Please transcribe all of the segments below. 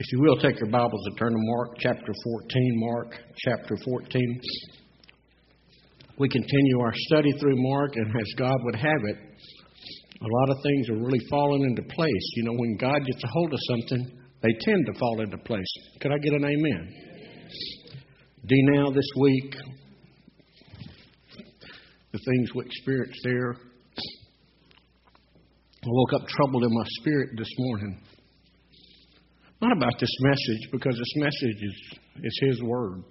If you will, take your Bibles and turn to Mark chapter 14. Mark chapter 14. We continue our study through Mark, and as God would have it, a lot of things are really falling into place. You know, when God gets a hold of something, they tend to fall into place. Could I get an amen? D now this week, the things we experienced there. I woke up troubled in my spirit this morning. Not about this message, because this message is, is His Word,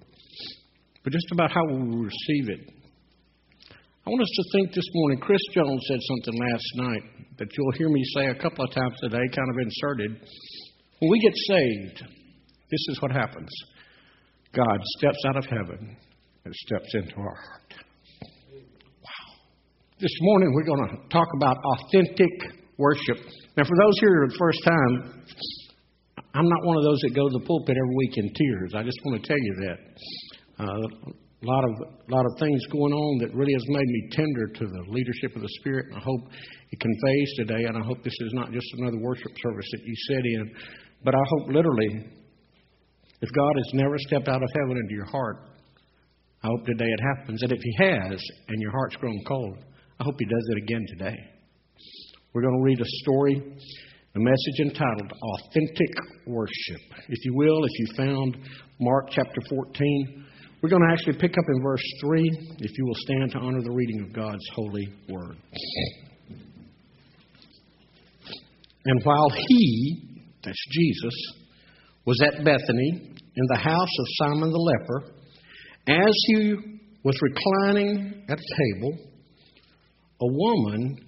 but just about how we receive it. I want us to think this morning. Chris Jones said something last night that you'll hear me say a couple of times today, kind of inserted. When we get saved, this is what happens God steps out of heaven and steps into our heart. Wow. This morning, we're going to talk about authentic worship. Now, for those here the first time, I'm not one of those that go to the pulpit every week in tears. I just want to tell you that. Uh, a lot of lot of things going on that really has made me tender to the leadership of the Spirit. I hope it conveys today, and I hope this is not just another worship service that you sit in, but I hope literally, if God has never stepped out of heaven into your heart, I hope today it happens. And if He has, and your heart's grown cold, I hope He does it again today. We're going to read a story a message entitled Authentic Worship. If you will, if you found Mark chapter 14, we're going to actually pick up in verse 3, if you will stand to honor the reading of God's holy word. And while he, that's Jesus, was at Bethany in the house of Simon the leper, as he was reclining at table, a woman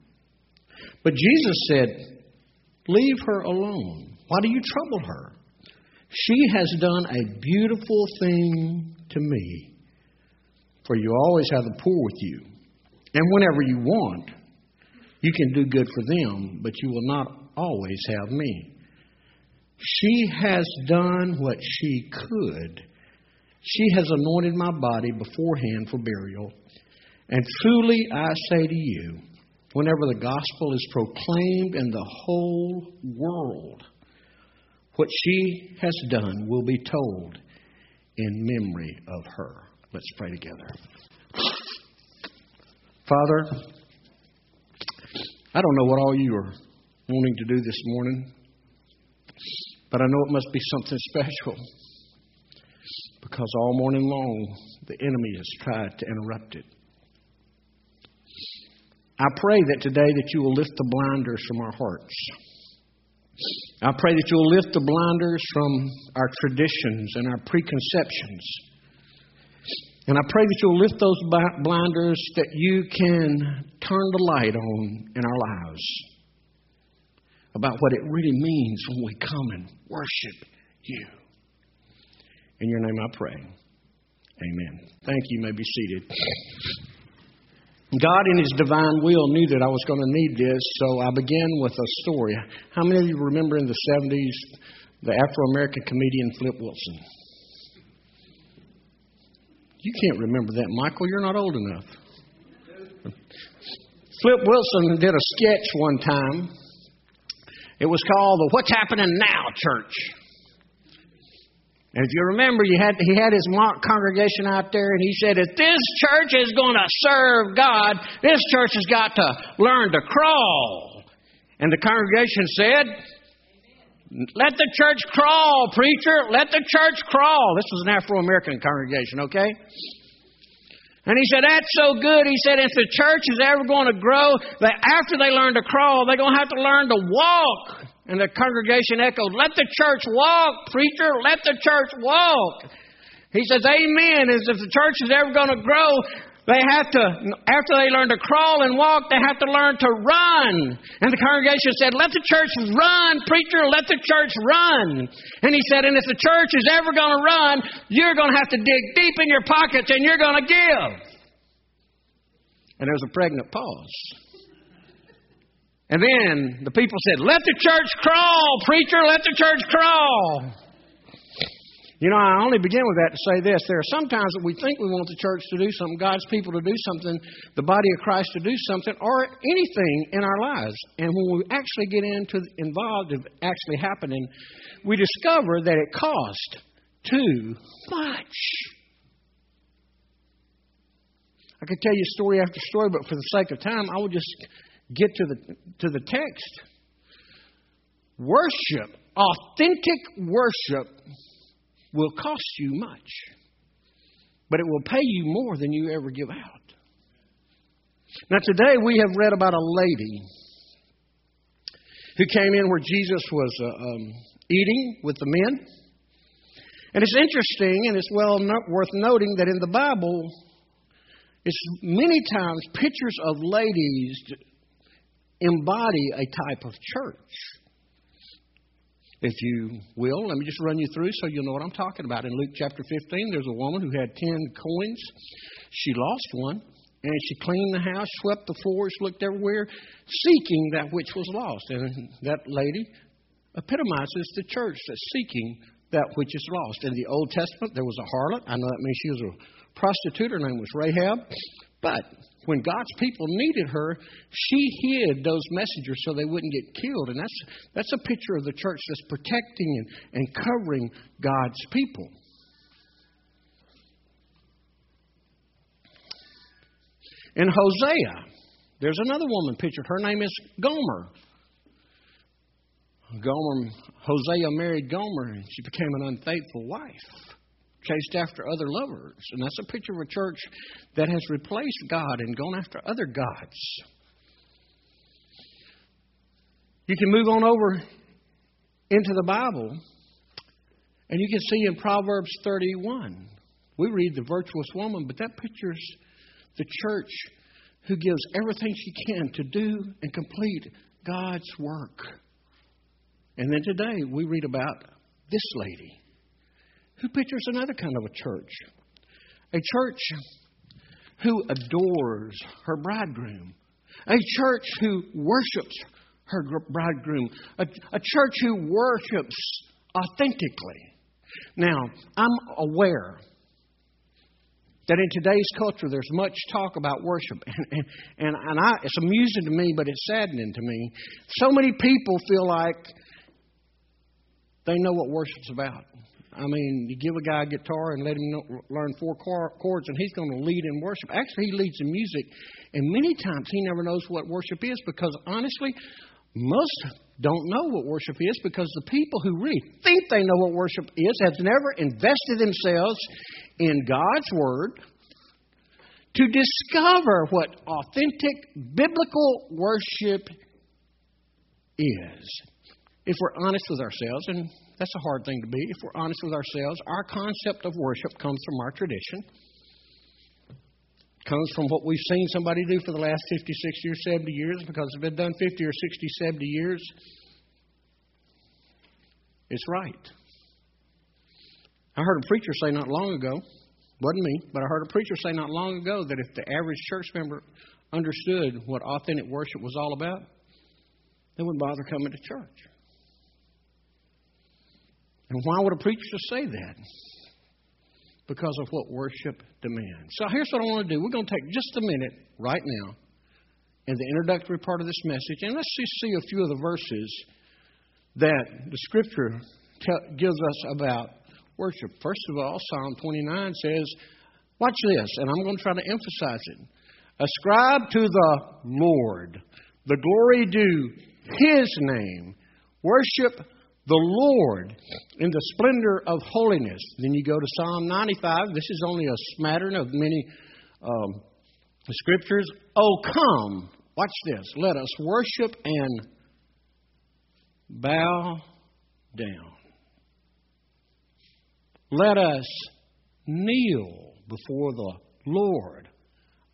But Jesus said, Leave her alone. Why do you trouble her? She has done a beautiful thing to me. For you always have the poor with you. And whenever you want, you can do good for them, but you will not always have me. She has done what she could. She has anointed my body beforehand for burial. And truly I say to you, whenever the gospel is proclaimed in the whole world, what she has done will be told in memory of her. Let's pray together. Father, I don't know what all you are wanting to do this morning, but I know it must be something special because all morning long the enemy has tried to interrupt it. I pray that today that you will lift the blinders from our hearts. I pray that you will lift the blinders from our traditions and our preconceptions. And I pray that you'll lift those blinders that you can turn the light on in our lives about what it really means when we come and worship you. In your name I pray. Amen. Thank you. You may be seated. God, in His divine will, knew that I was going to need this, so I began with a story. How many of you remember in the 70s the Afro American comedian Flip Wilson? You can't remember that, Michael. You're not old enough. Flip Wilson did a sketch one time. It was called the What's Happening Now Church. And if you remember, you had, he had his congregation out there, and he said, if this church is going to serve God, this church has got to learn to crawl. And the congregation said, let the church crawl, preacher. Let the church crawl. This was an Afro American congregation, okay? And he said, That's so good. He said, If the church is ever going to grow, that after they learn to crawl, they're going to have to learn to walk. And the congregation echoed, Let the church walk, preacher, let the church walk. He says, Amen. As if the church is ever going to grow, They have to, after they learn to crawl and walk, they have to learn to run. And the congregation said, Let the church run, preacher, let the church run. And he said, And if the church is ever going to run, you're going to have to dig deep in your pockets and you're going to give. And there was a pregnant pause. And then the people said, Let the church crawl, preacher, let the church crawl. You know, I only begin with that to say this. There are some times that we think we want the church to do something, God's people to do something, the body of Christ to do something, or anything in our lives. And when we actually get into involved in actually happening, we discover that it cost too much. I could tell you story after story, but for the sake of time, I will just get to the to the text. Worship, authentic worship will cost you much, but it will pay you more than you ever give out. Now, today we have read about a lady who came in where Jesus was uh, um, eating with the men. And it's interesting and it's well not worth noting that in the Bible, it's many times pictures of ladies embody a type of church. If you will, let me just run you through so you'll know what I'm talking about. In Luke chapter 15, there's a woman who had 10 coins. She lost one, and she cleaned the house, swept the floors, looked everywhere, seeking that which was lost. And that lady epitomizes the church that's seeking that which is lost. In the Old Testament, there was a harlot. I know that means she was a prostitute. Her name was Rahab. But when God's people needed her, she hid those messengers so they wouldn't get killed. And that's, that's a picture of the church that's protecting and, and covering God's people. In Hosea, there's another woman pictured. Her name is Gomer. Gomer, Hosea married Gomer, and she became an unfaithful wife chased after other lovers. And that's a picture of a church that has replaced God and gone after other gods. You can move on over into the Bible, and you can see in Proverbs 31, we read the virtuous woman, but that pictures the church who gives everything she can to do and complete God's work. And then today we read about this lady who pictures another kind of a church? A church who adores her bridegroom, a church who worships her bridegroom, a, a church who worships authentically. Now, I'm aware that in today's culture there's much talk about worship, and, and, and, I, it's amusing to me, but it's saddening to me. So many people feel like they know what worship's about. I mean, you give a guy a guitar and let him know, learn four chords, and he's going to lead in worship. Actually, he leads in music, and many times he never knows what worship is because honestly, most don't know what worship is because the people who really think they know what worship is have never invested themselves in God's Word to discover what authentic biblical worship is. If we're honest with ourselves, and that's a hard thing to be. If we're honest with ourselves, our concept of worship comes from our tradition. comes from what we've seen somebody do for the last 50, 60, or 70 years because it's been done 50 or 60, 70 years. It's right. I heard a preacher say not long ago, wasn't me, but I heard a preacher say not long ago that if the average church member understood what authentic worship was all about, they wouldn't bother coming to church. And why would a preacher say that? Because of what worship demands. So here's what I want to do. We're going to take just a minute right now in the introductory part of this message, and let's just see a few of the verses that the Scripture te- gives us about worship. First of all, Psalm 29 says, Watch this, and I'm going to try to emphasize it. Ascribe to the Lord the glory due His name. Worship the Lord in the splendor of holiness. Then you go to Psalm 95. This is only a smattering of many um, scriptures. Oh, come. Watch this. Let us worship and bow down. Let us kneel before the Lord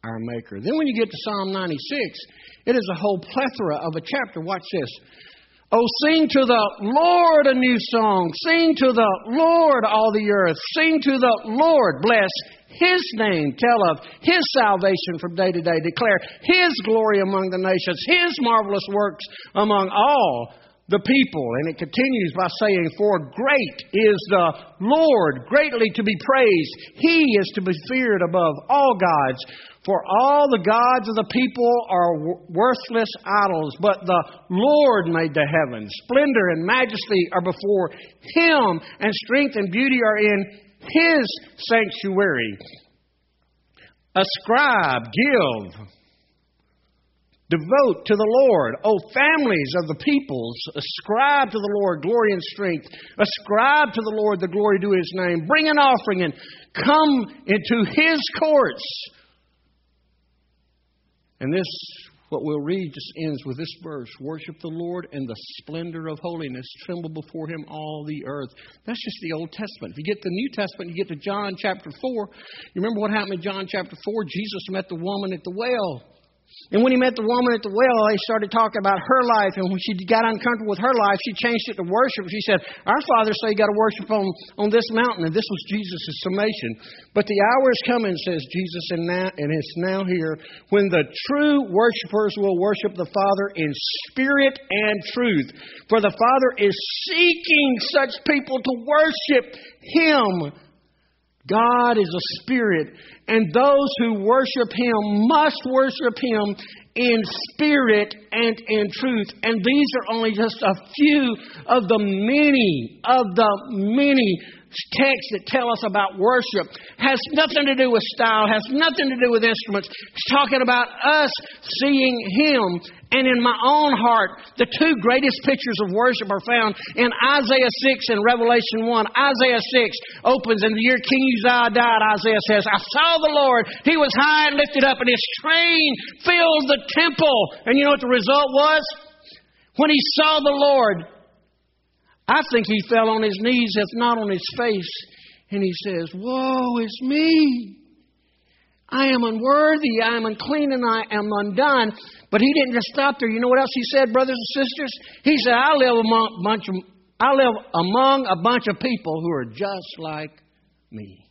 our Maker. Then when you get to Psalm 96, it is a whole plethora of a chapter. Watch this. Oh, sing to the Lord a new song. Sing to the Lord all the earth. Sing to the Lord. Bless His name. Tell of His salvation from day to day. Declare His glory among the nations. His marvelous works among all the people. And it continues by saying, For great is the Lord, greatly to be praised. He is to be feared above all gods. For all the gods of the people are worthless idols, but the Lord made the heavens. Splendor and majesty are before Him, and strength and beauty are in His sanctuary. Ascribe, give Devote to the Lord. O families of the peoples, ascribe to the Lord glory and strength. Ascribe to the Lord the glory due his name. Bring an offering and come into his courts. And this, what we'll read, just ends with this verse Worship the Lord in the splendor of holiness. Tremble before him all the earth. That's just the Old Testament. If you get the New Testament, you get to John chapter 4. You remember what happened in John chapter 4? Jesus met the woman at the well. And when he met the woman at the well, he started talking about her life. And when she got uncomfortable with her life, she changed it to worship. She said, Our fathers say you got to worship on, on this mountain. And this was Jesus' summation. But the hour is coming, says Jesus, and, now, and it's now here, when the true worshipers will worship the Father in spirit and truth. For the Father is seeking such people to worship Him. God is a spirit, and those who worship Him must worship Him in spirit and in truth. And these are only just a few of the many, of the many texts that tell us about worship has nothing to do with style, has nothing to do with instruments. It's talking about us seeing Him. And in my own heart, the two greatest pictures of worship are found in Isaiah 6 and Revelation 1. Isaiah 6 opens in the year King Uzziah died, Isaiah says, I saw the Lord. He was high and lifted up, and His train filled the temple. And you know what the result was? When he saw the Lord, I think he fell on his knees, if not on his face, and he says, Woe is me! I am unworthy, I am unclean, and I am undone. But he didn't just stop there. You know what else he said, brothers and sisters? He said, I live among a bunch of I live among a bunch of people who are just like me.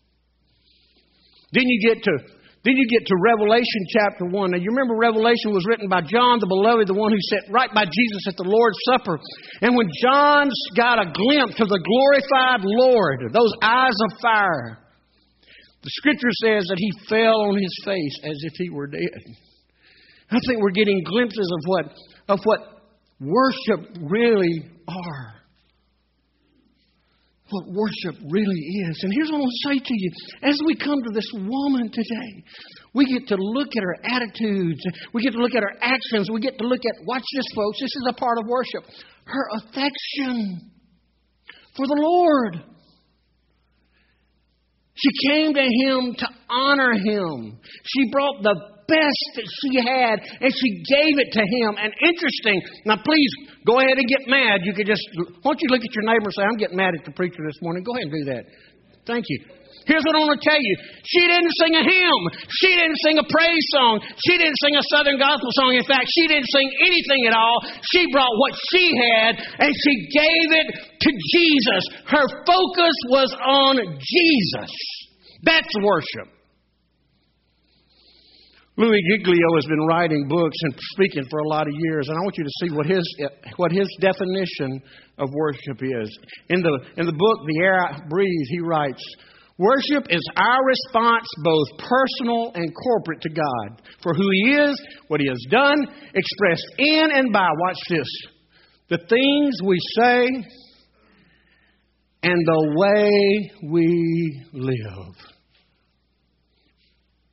Then you get to then you get to Revelation chapter 1. Now, you remember Revelation was written by John the Beloved, the one who sat right by Jesus at the Lord's Supper. And when John's got a glimpse of the glorified Lord, those eyes of fire, the scripture says that he fell on his face as if he were dead. I think we're getting glimpses of what, of what worship really are what worship really is. And here's what I want to say to you. As we come to this woman today, we get to look at her attitudes, we get to look at her actions, we get to look at, watch this, folks, this is a part of worship, her affection for the Lord. She came to him to honor him. She brought the best that she had, and she gave it to him. And interesting, now please go ahead and get mad. You could just, why don't you look at your neighbor and say, I'm getting mad at the preacher this morning. Go ahead and do that. Thank you. Here's what I want to tell you. She didn't sing a hymn. She didn't sing a praise song. She didn't sing a Southern gospel song. In fact, she didn't sing anything at all. She brought what she had and she gave it to Jesus. Her focus was on Jesus. That's worship. Louis Giglio has been writing books and speaking for a lot of years, and I want you to see what his, what his definition of worship is. In the, in the book, The Air I Breathe, he writes, Worship is our response, both personal and corporate, to God for who He is, what He has done, expressed in and by, watch this, the things we say, and the way we live.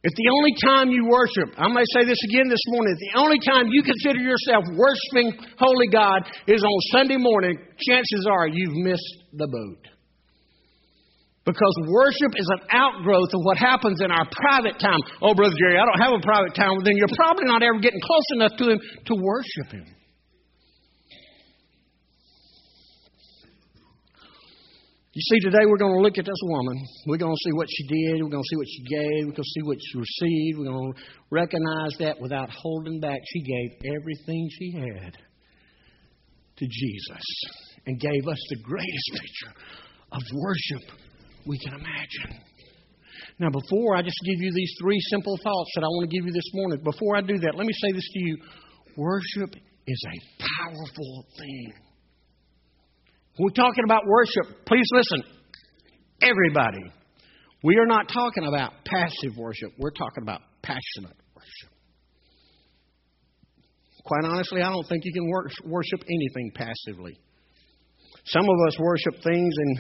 If the only time you worship, I may say this again this morning, if the only time you consider yourself worshiping Holy God is on Sunday morning, chances are you've missed the boat. Because worship is an outgrowth of what happens in our private time. Oh, Brother Jerry, I don't have a private time. Then you're probably not ever getting close enough to Him to worship Him. You see, today we're going to look at this woman. We're going to see what she did. We're going to see what she gave. We're going to see what she received. We're going to recognize that without holding back. She gave everything she had to Jesus and gave us the greatest picture of worship we can imagine. Now, before I just give you these three simple thoughts that I want to give you this morning, before I do that, let me say this to you worship is a powerful thing. When we're talking about worship, please listen. Everybody, we are not talking about passive worship, we're talking about passionate worship. Quite honestly, I don't think you can worship anything passively. Some of us worship things and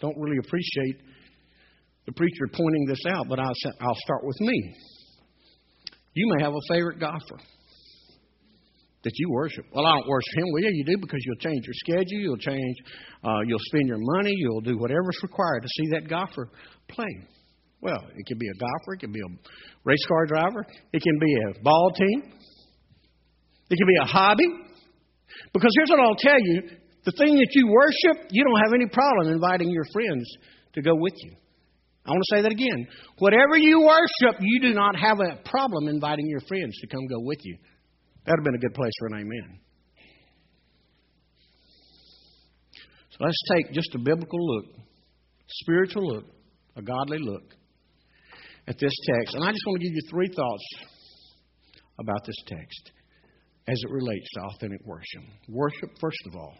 don't really appreciate the preacher pointing this out, but I'll, I'll start with me. You may have a favorite golfer that you worship. Well, I don't worship him. Well, yeah, you do because you'll change your schedule, you'll change, uh, you'll spend your money, you'll do whatever's required to see that golfer play. Well, it can be a golfer, it can be a race car driver, it can be a ball team, it can be a hobby. Because here's what I'll tell you the thing that you worship, you don't have any problem inviting your friends to go with you. I want to say that again. Whatever you worship, you do not have a problem inviting your friends to come go with you. That would have been a good place for an amen. So let's take just a biblical look, spiritual look, a godly look at this text. And I just want to give you three thoughts about this text as it relates to authentic worship. Worship, first of all,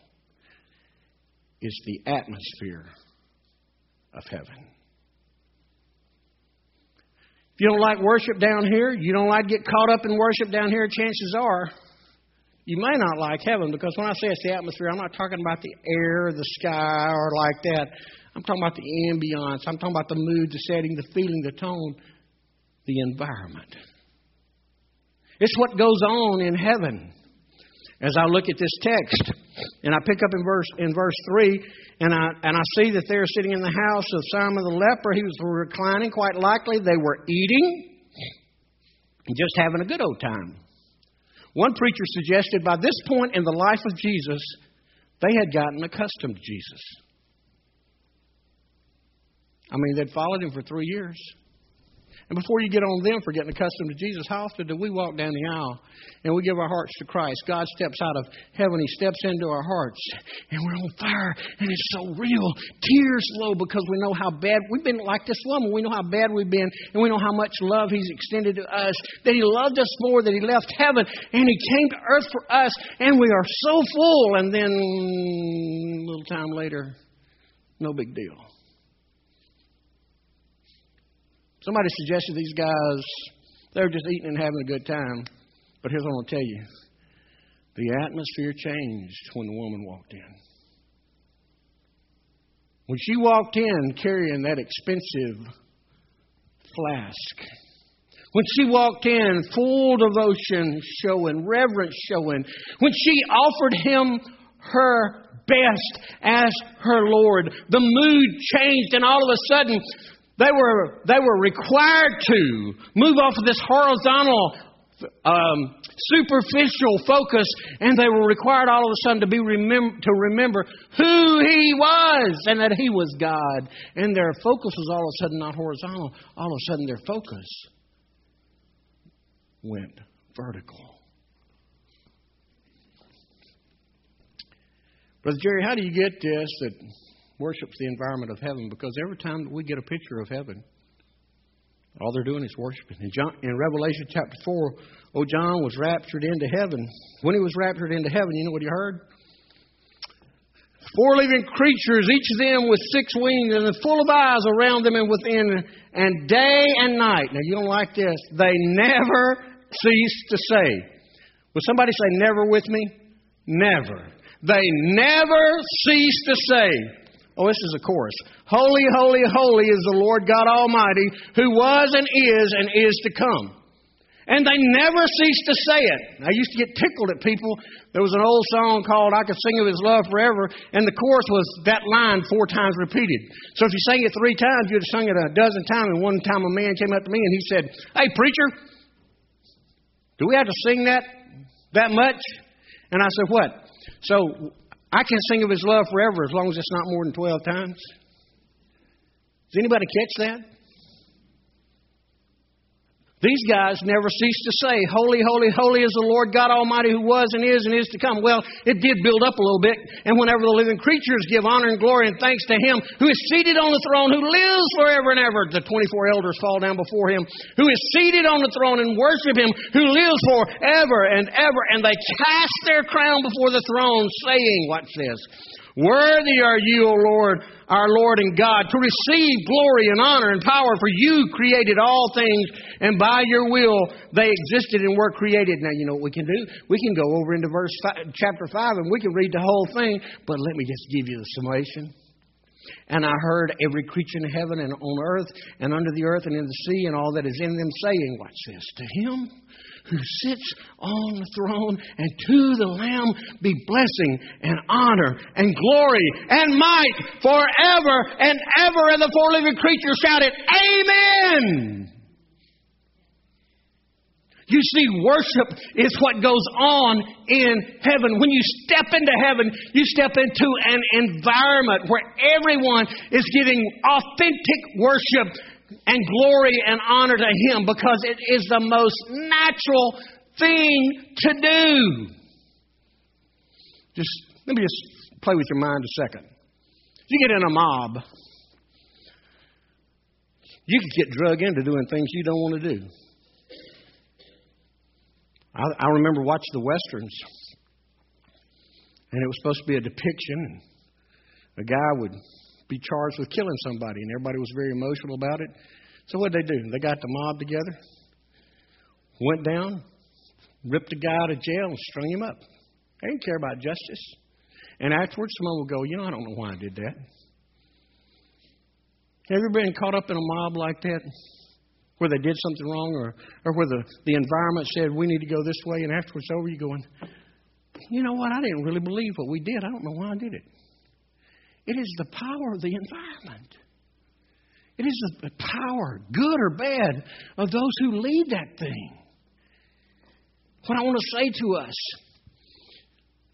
is the atmosphere of heaven. If you don't like worship down here, you don't like to get caught up in worship down here, chances are you may not like heaven because when I say it's the atmosphere, I'm not talking about the air, the sky, or like that. I'm talking about the ambiance. I'm talking about the mood, the setting, the feeling, the tone, the environment. It's what goes on in heaven. As I look at this text, and I pick up in verse in verse three, and I, and I see that they're sitting in the house of Simon the leper. He was reclining, quite likely. They were eating and just having a good old time. One preacher suggested by this point in the life of Jesus, they had gotten accustomed to Jesus. I mean, they'd followed him for three years. And before you get on them for getting accustomed to Jesus, how often do we walk down the aisle and we give our hearts to Christ? God steps out of heaven, He steps into our hearts, and we're on fire, and it's so real. Tears flow because we know how bad we've been like this woman. We know how bad we've been, and we know how much love He's extended to us, that He loved us more, that He left heaven, and He came to earth for us, and we are so full. And then a little time later, no big deal. Somebody suggested these guys, they were just eating and having a good time. But here's what I'm going to tell you the atmosphere changed when the woman walked in. When she walked in carrying that expensive flask, when she walked in full devotion showing, reverence showing, when she offered him her best as her Lord, the mood changed, and all of a sudden, they were, they were required to move off of this horizontal, um, superficial focus, and they were required all of a sudden to be remem- to remember who He was and that He was God. And their focus was all of a sudden not horizontal. All of a sudden, their focus went vertical. Brother Jerry, how do you get this that worships the environment of heaven because every time that we get a picture of heaven, all they're doing is worshiping. In, John, in Revelation chapter 4, oh, John was raptured into heaven. When he was raptured into heaven, you know what he heard? Four living creatures, each of them with six wings and full of eyes around them and within, and day and night. Now, you don't like this. They never cease to say. Will somebody say never with me? Never. They never cease to say, Oh, this is a chorus. Holy, holy, holy is the Lord God Almighty, who was and is and is to come. And they never cease to say it. I used to get tickled at people. There was an old song called I Could Sing of His Love Forever, and the chorus was that line four times repeated. So if you sang it three times, you'd have sung it a dozen times. And one time a man came up to me and he said, Hey, preacher, do we have to sing that that much? And I said, What? So I can sing of his love forever as long as it's not more than 12 times. Does anybody catch that? These guys never cease to say, Holy, holy, holy is the Lord God Almighty who was and is and is to come. Well, it did build up a little bit. And whenever the living creatures give honor and glory and thanks to Him who is seated on the throne, who lives forever and ever, the 24 elders fall down before Him, who is seated on the throne and worship Him who lives forever and ever. And they cast their crown before the throne, saying, Watch this. Worthy are you, O Lord, our Lord and God, to receive glory and honor and power, for you created all things, and by your will they existed and were created. Now, you know what we can do? We can go over into verse five, chapter 5 and we can read the whole thing, but let me just give you the summation. And I heard every creature in heaven and on earth and under the earth and in the sea and all that is in them saying, Watch this, to him who sits on the throne, and to the Lamb be blessing and honor and glory and might forever and ever. And the four living creatures shouted, Amen. You see, worship is what goes on in heaven. When you step into heaven, you step into an environment where everyone is giving authentic worship and glory and honor to Him because it is the most natural thing to do. Just let me just play with your mind a second. You get in a mob, you can get drug into doing things you don't want to do. I, I remember watching the westerns, and it was supposed to be a depiction. And a guy would be charged with killing somebody, and everybody was very emotional about it. So what did they do? They got the mob together, went down, ripped the guy out of jail, and strung him up. They didn't care about justice. And afterwards, someone will go, you know, I don't know why I did that. Have you ever been caught up in a mob like that? Where they did something wrong or, or where the, the environment said, we need to go this way, and afterwards over, you going, you know what, I didn't really believe what we did. I don't know why I did it. It is the power of the environment. It is the power, good or bad, of those who lead that thing. What I want to say to us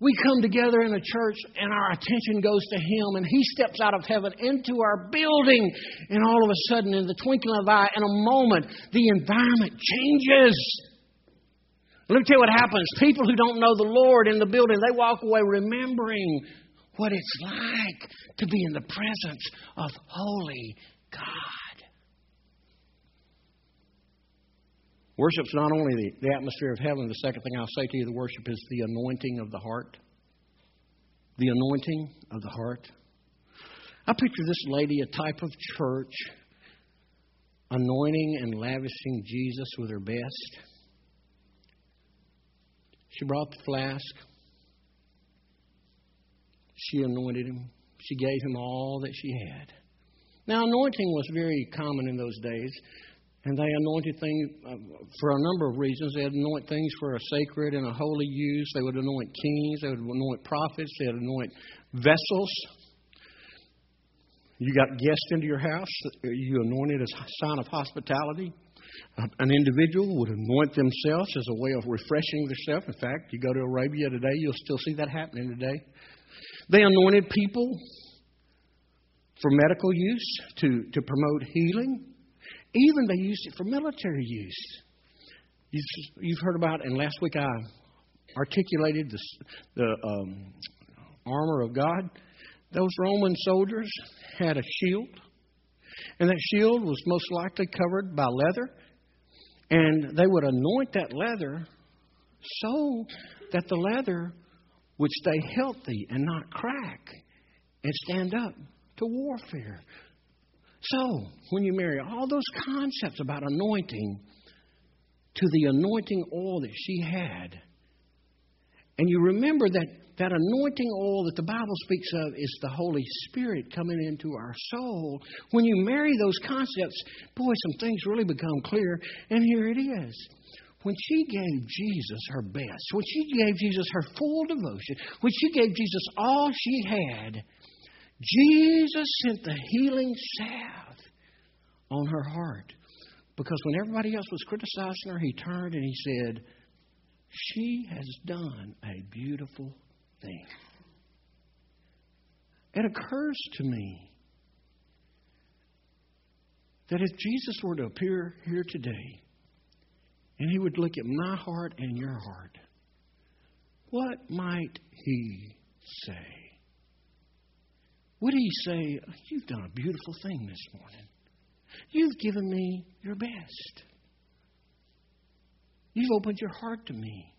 we come together in a church and our attention goes to Him, and He steps out of heaven into our building, and all of a sudden, in the twinkling of an eye, in a moment, the environment changes. Let me tell you what happens. People who don't know the Lord in the building, they walk away remembering what it's like to be in the presence of holy God. Worship's not only the, the atmosphere of heaven, the second thing I'll say to you, the worship is the anointing of the heart. The anointing of the heart. I picture this lady, a type of church, anointing and lavishing Jesus with her best. She brought the flask. She anointed him. She gave him all that she had. Now, anointing was very common in those days, and they anointed things uh, for a number of reasons. They'd anoint things for a sacred and a holy use. They would anoint kings. They would anoint prophets. They'd anoint vessels. You got guests into your house, you anointed as a sign of hospitality. An individual would anoint themselves as a way of refreshing themselves. In fact, you go to Arabia today, you'll still see that happening today. They anointed people for medical use, to, to promote healing. Even they used it for military use. You've, heard about, and last week I articulated the, the um, armor of God. Those Roman soldiers had a shield, and that shield was most likely covered by leather. And they would anoint that leather so that the leather would stay healthy and not crack and stand up to warfare. So, when you marry all those concepts about anointing to the anointing oil that she had, and you remember that that anointing oil that the Bible speaks of is the Holy Spirit coming into our soul. When you marry those concepts, boy, some things really become clear. And here it is. When she gave Jesus her best, when she gave Jesus her full devotion, when she gave Jesus all she had, Jesus sent the healing salve on her heart. Because when everybody else was criticizing her, he turned and he said, She has done a beautiful thing. It occurs to me that if Jesus were to appear here today and he would look at my heart and your heart, what might he say? Would he say, You've done a beautiful thing this morning? You've given me your best. You've opened your heart to me.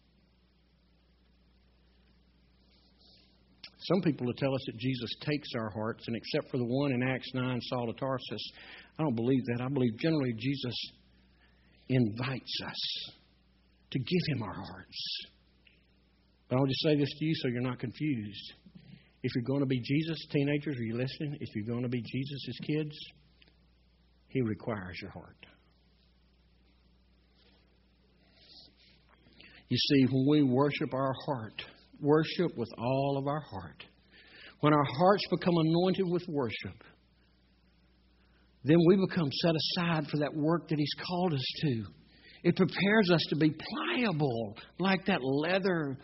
Some people will tell us that Jesus takes our hearts, and except for the one in Acts 9, Saul of Tarsus, I don't believe that. I believe generally Jesus invites us to give him our hearts. But I'll just say this to you so you're not confused. If you're going to be Jesus, teenagers, are you listening? If you're going to be Jesus' kids, he requires your heart. You see, when we worship our heart, worship with all of our heart, when our hearts become anointed with worship, then we become set aside for that work that He's called us to. It prepares us to be pliable, like that leather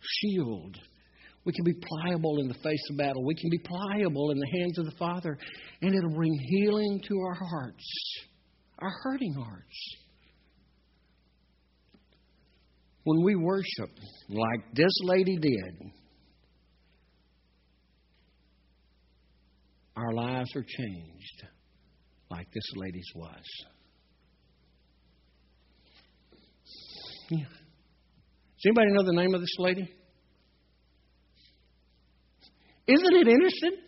shield. We can be pliable in the face of battle. We can be pliable in the hands of the Father, and it'll bring healing to our hearts, our hurting hearts. When we worship like this lady did, our lives are changed like this lady's was. Yeah. Does anybody know the name of this lady? Isn't it interesting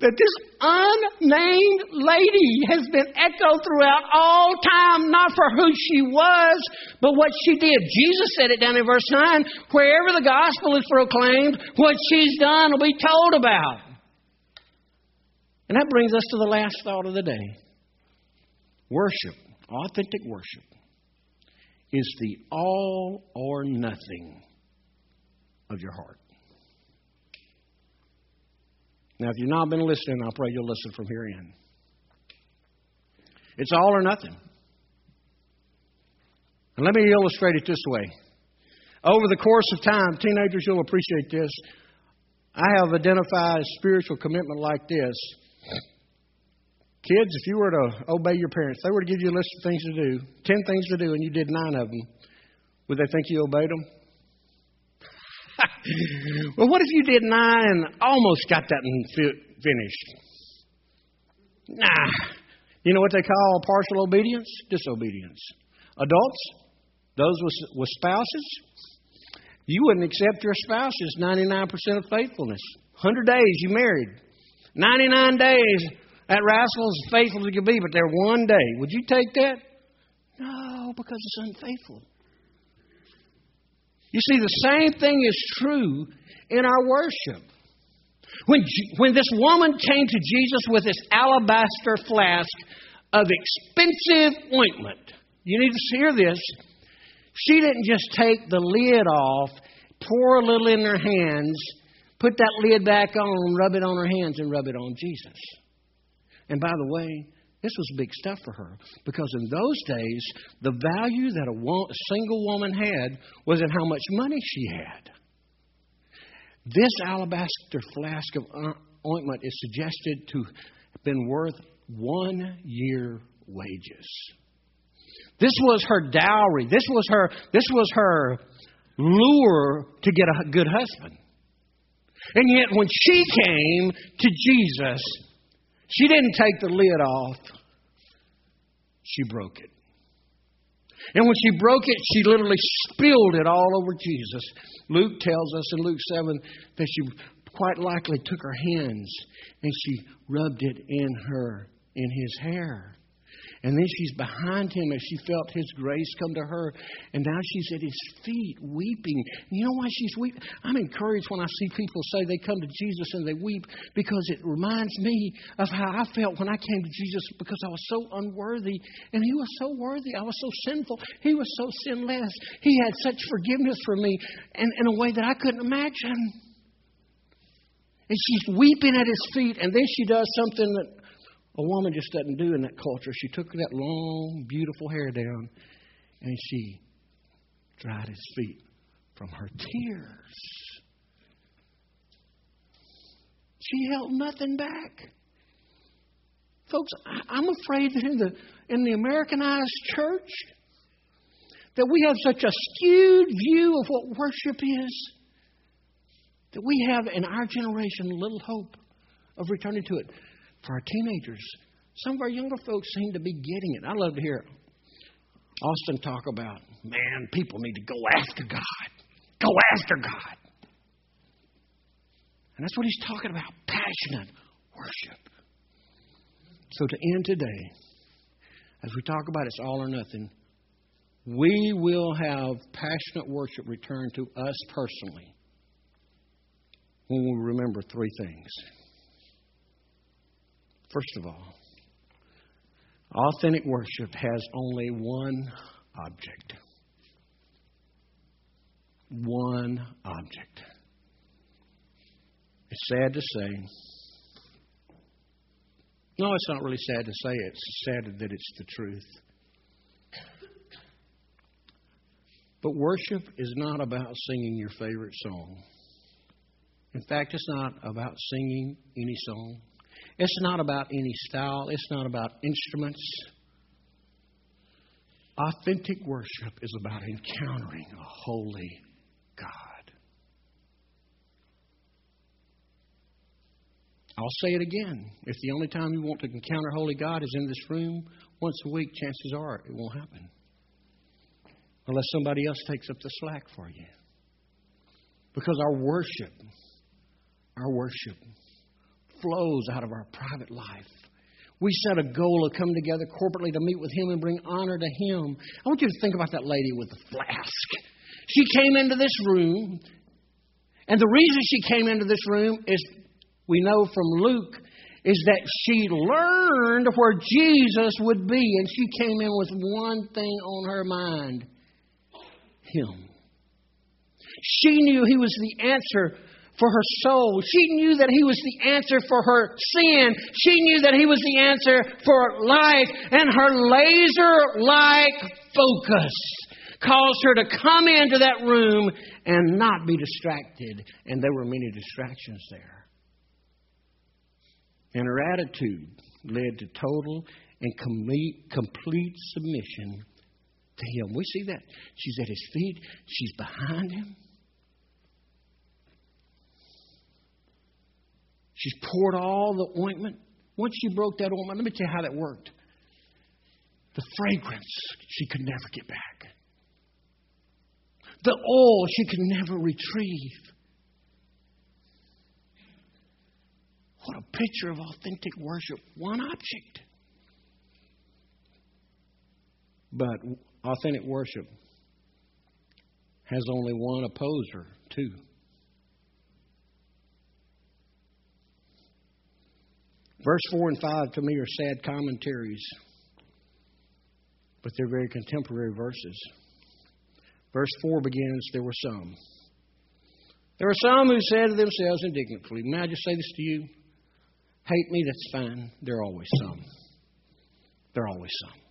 that this unnamed lady has been echoed throughout all time, not for who she was, but what she did? Jesus said it down in verse 9 wherever the gospel is proclaimed, what she's done will be told about. And that brings us to the last thought of the day worship, authentic worship, is the all or nothing of your heart. Now, if you've not been listening, I'll pray you'll listen from here in. It's all or nothing. And let me illustrate it this way. Over the course of time, teenagers, you'll appreciate this. I have identified a spiritual commitment like this Kids, if you were to obey your parents, they were to give you a list of things to do, 10 things to do, and you did nine of them, would they think you obeyed them? well, what if you did nine and almost got that finished? Nah. You know what they call partial obedience? Disobedience. Adults, those with, with spouses, you wouldn't accept your spouse's 99% of faithfulness. 100 days you married. 99 days that rascal is faithful as he can be, but there one day. Would you take that? No, because it's unfaithful. You see, the same thing is true in our worship. When, when this woman came to Jesus with this alabaster flask of expensive ointment, you need to hear this. She didn't just take the lid off, pour a little in her hands, put that lid back on, rub it on her hands, and rub it on Jesus. And by the way, this was big stuff for her because in those days, the value that a, wo- a single woman had was in how much money she had. This alabaster flask of ointment is suggested to have been worth one year wages. This was her dowry. This was her, this was her lure to get a good husband. And yet, when she came to Jesus, she didn't take the lid off, she broke it. And when she broke it, she literally spilled it all over Jesus. Luke tells us in Luke 7 that she quite likely took her hands and she rubbed it in her, in his hair. And then she's behind him as she felt his grace come to her. And now she's at his feet weeping. And you know why she's weeping? I'm encouraged when I see people say they come to Jesus and they weep because it reminds me of how I felt when I came to Jesus because I was so unworthy. And he was so worthy. I was so sinful. He was so sinless. He had such forgiveness for me and in a way that I couldn't imagine. And she's weeping at his feet. And then she does something that a woman just doesn't do in that culture. She took that long, beautiful hair down and she dried his feet from her tears. She held nothing back. Folks, I'm afraid that in the, in the Americanized church, that we have such a skewed view of what worship is that we have in our generation little hope of returning to it. For our teenagers, some of our younger folks seem to be getting it. I love to hear Austin talk about, man, people need to go after God. Go after God. And that's what he's talking about passionate worship. So, to end today, as we talk about it's all or nothing, we will have passionate worship return to us personally when we remember three things. First of all, authentic worship has only one object. One object. It's sad to say. No, it's not really sad to say. It's sad that it's the truth. But worship is not about singing your favorite song. In fact, it's not about singing any song. It's not about any style. It's not about instruments. Authentic worship is about encountering a holy God. I'll say it again. If the only time you want to encounter holy God is in this room once a week, chances are it won't happen. Unless somebody else takes up the slack for you. Because our worship our worship flows out of our private life. We set a goal of coming together corporately to meet with Him and bring honor to Him. I want you to think about that lady with the flask. She came into this room, and the reason she came into this room is we know from Luke is that she learned where Jesus would be, and she came in with one thing on her mind Him. She knew He was the answer for her soul. She knew that He was the answer for her sin. She knew that He was the answer for life. And her laser like focus caused her to come into that room and not be distracted. And there were many distractions there. And her attitude led to total and complete, complete submission to Him. We see that. She's at His feet, she's behind Him. She's poured all the ointment. Once she broke that ointment, let me tell you how that worked. The fragrance she could never get back. The oil she could never retrieve. What a picture of authentic worship. One object. But authentic worship has only one opposer, too. Verse 4 and 5 to me are sad commentaries, but they're very contemporary verses. Verse 4 begins There were some. There were some who said to themselves indignantly, May I just say this to you? Hate me, that's fine. There are always some. There are always some.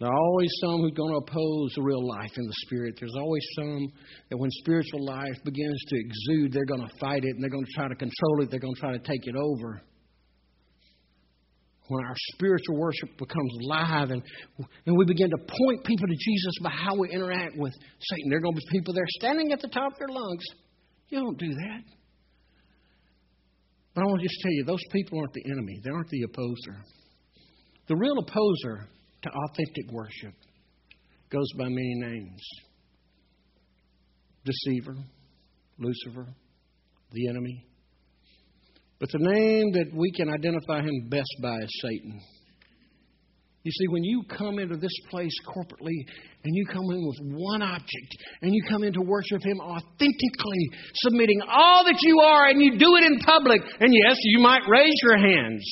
There are always some who are going to oppose the real life in the Spirit. There's always some that when spiritual life begins to exude, they're going to fight it and they're going to try to control it. They're going to try to take it over. When our spiritual worship becomes live and, and we begin to point people to Jesus by how we interact with Satan, there are going to be people there standing at the top of their lungs. You don't do that. But I want to just tell you, those people aren't the enemy, they aren't the opposer. The real opposer to authentic worship goes by many names deceiver, Lucifer, the enemy. But the name that we can identify him best by is Satan. You see, when you come into this place corporately and you come in with one object and you come in to worship Him authentically, submitting all that you are and you do it in public, and yes, you might raise your hands.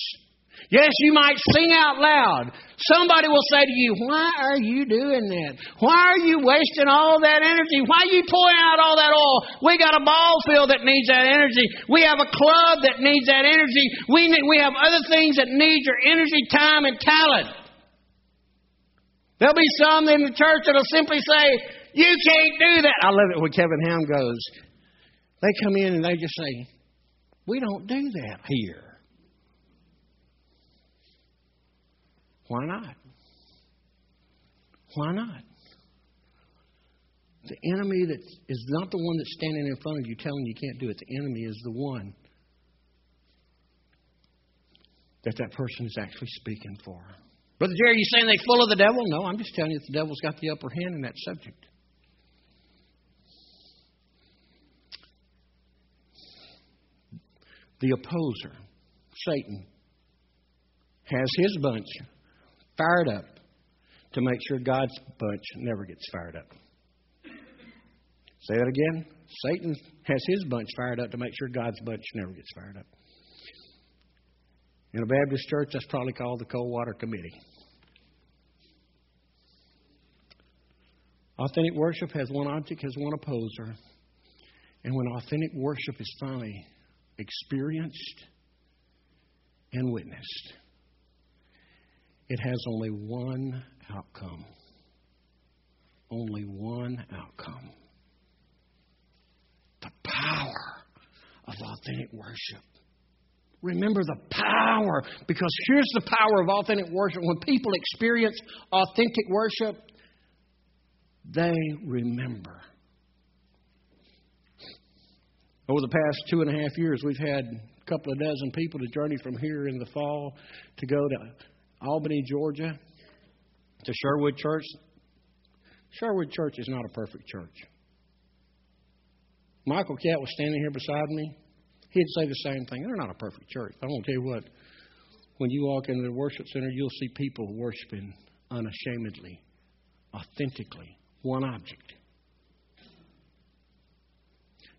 Yes, you might sing out loud. Somebody will say to you, Why are you doing that? Why are you wasting all that energy? Why are you pouring out all that oil? We got a ball field that needs that energy. We have a club that needs that energy. We, need, we have other things that need your energy, time, and talent. There'll be some in the church that'll simply say, You can't do that. I love it when Kevin Ham goes. They come in and they just say, We don't do that here. Why not? Why not? The enemy that is not the one that's standing in front of you telling you can't do it. The enemy is the one that that person is actually speaking for. Brother Jerry, are you saying they're full of the devil? No, I'm just telling you that the devil's got the upper hand in that subject. The opposer, Satan, has his bunch fired up to make sure God's bunch never gets fired up. Say that again. Satan has his bunch fired up to make sure God's bunch never gets fired up. In a Baptist church, that's probably called the Cold Water Committee. Authentic worship has one object, has one opposer. And when authentic worship is finally experienced and witnessed, it has only one outcome. Only one outcome. The power of authentic worship. Remember the power, because here's the power of authentic worship. When people experience authentic worship, they remember. Over the past two and a half years, we've had a couple of dozen people to journey from here in the fall to go to Albany, Georgia, to Sherwood Church. Sherwood Church is not a perfect church. Michael Catt was standing here beside me. He'd say the same thing. They're not a perfect church. I'm going to tell you what. When you walk into the worship center, you'll see people worshiping unashamedly, authentically, one object.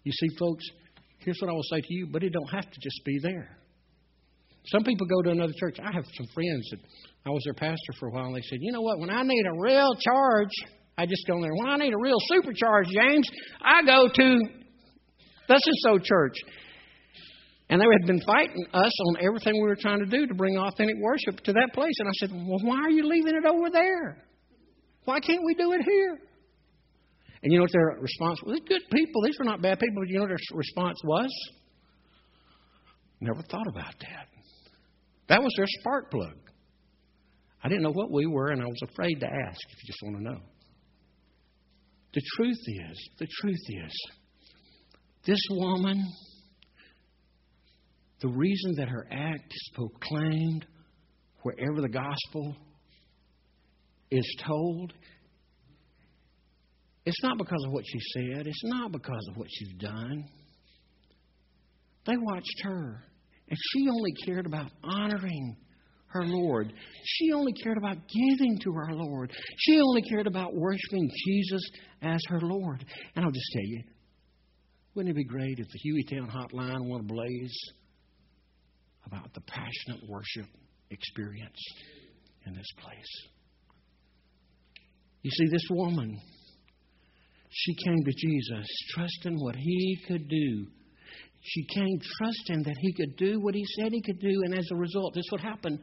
You see, folks, here's what I will say to you, but it don't have to just be there. Some people go to another church. I have some friends that I was their pastor for a while, and they said, you know what, when I need a real charge, I just go there. When I need a real supercharge, James, I go to this is so church. And they had been fighting us on everything we were trying to do to bring authentic worship to that place. And I said, Well, why are you leaving it over there? Why can't we do it here? And you know what their response was? Good people. These were not bad people. But you know what their response was? Never thought about that. That was their spark plug. I didn't know what we were, and I was afraid to ask, if you just want to know. The truth is, the truth is, this woman, the reason that her act is proclaimed wherever the gospel is told, it's not because of what she said, it's not because of what she's done. They watched her, and she only cared about honoring her Lord. She only cared about giving to her Lord. She only cared about worshiping Jesus as her Lord. And I'll just tell you, wouldn't it be great if the Hueytown hotline went ablaze about the passionate worship experience in this place? You see, this woman, she came to Jesus trusting what he could do. She came trusting that he could do what he said he could do, and as a result, this would happen.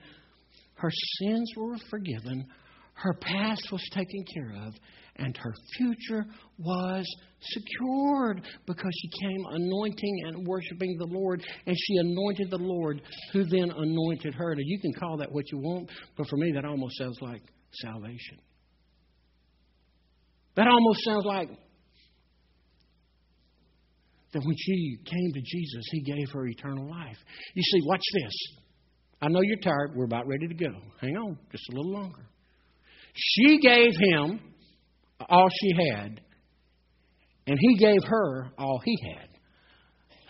Her sins were forgiven, her past was taken care of, and her future was secured because she came anointing and worshiping the Lord, and she anointed the Lord, who then anointed her. Now, you can call that what you want, but for me, that almost sounds like salvation. That almost sounds like that when she came to Jesus, He gave her eternal life. You see, watch this. I know you're tired. We're about ready to go. Hang on just a little longer. She gave him all she had, and he gave her all he had.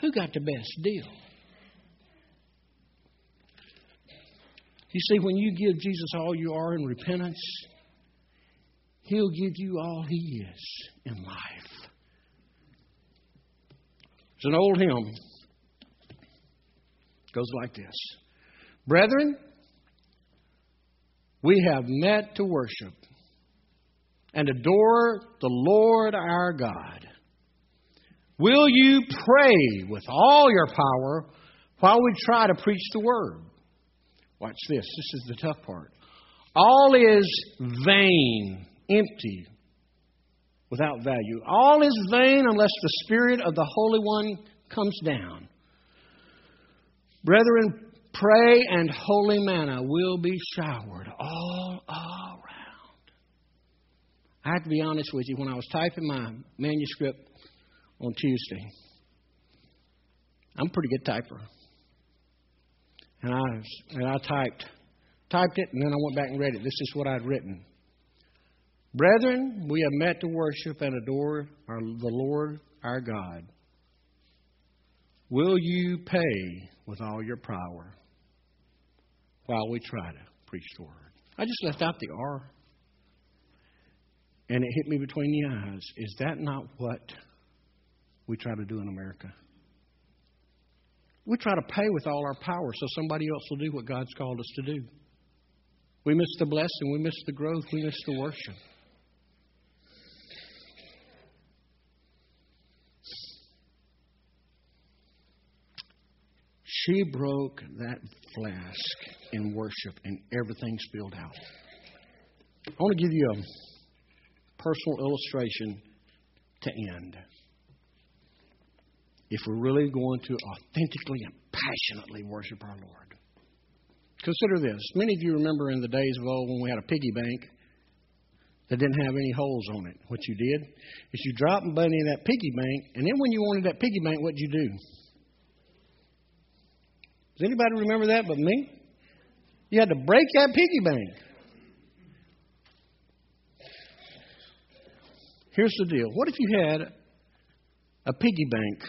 Who got the best deal? You see, when you give Jesus all you are in repentance, He'll give you all He is in life. It's an old hymn. It goes like this Brethren, we have met to worship and adore the Lord our God. Will you pray with all your power while we try to preach the word? Watch this. This is the tough part. All is vain, empty, without value. All is vain unless the Spirit of the Holy One comes down. Brethren, pray and holy manna will be showered all around. I have to be honest with you, when I was typing my manuscript on Tuesday, I'm a pretty good typer. And I, and I typed, typed it, and then I went back and read it. This is what I'd written. Brethren, we have met to worship and adore our, the Lord our God. Will you pay with all your power while we try to preach the word? I just left out the R. And it hit me between the eyes. Is that not what we try to do in America? We try to pay with all our power so somebody else will do what God's called us to do. We miss the blessing, we miss the growth, we miss the worship. She broke that flask in worship and everything spilled out. I want to give you a personal illustration to end. If we're really going to authentically and passionately worship our Lord. Consider this. Many of you remember in the days of old when we had a piggy bank that didn't have any holes on it. What you did is you dropped money in that piggy bank, and then when you wanted that piggy bank, what'd you do? Does anybody remember that but me? You had to break that piggy bank. Here's the deal. What if you had a piggy bank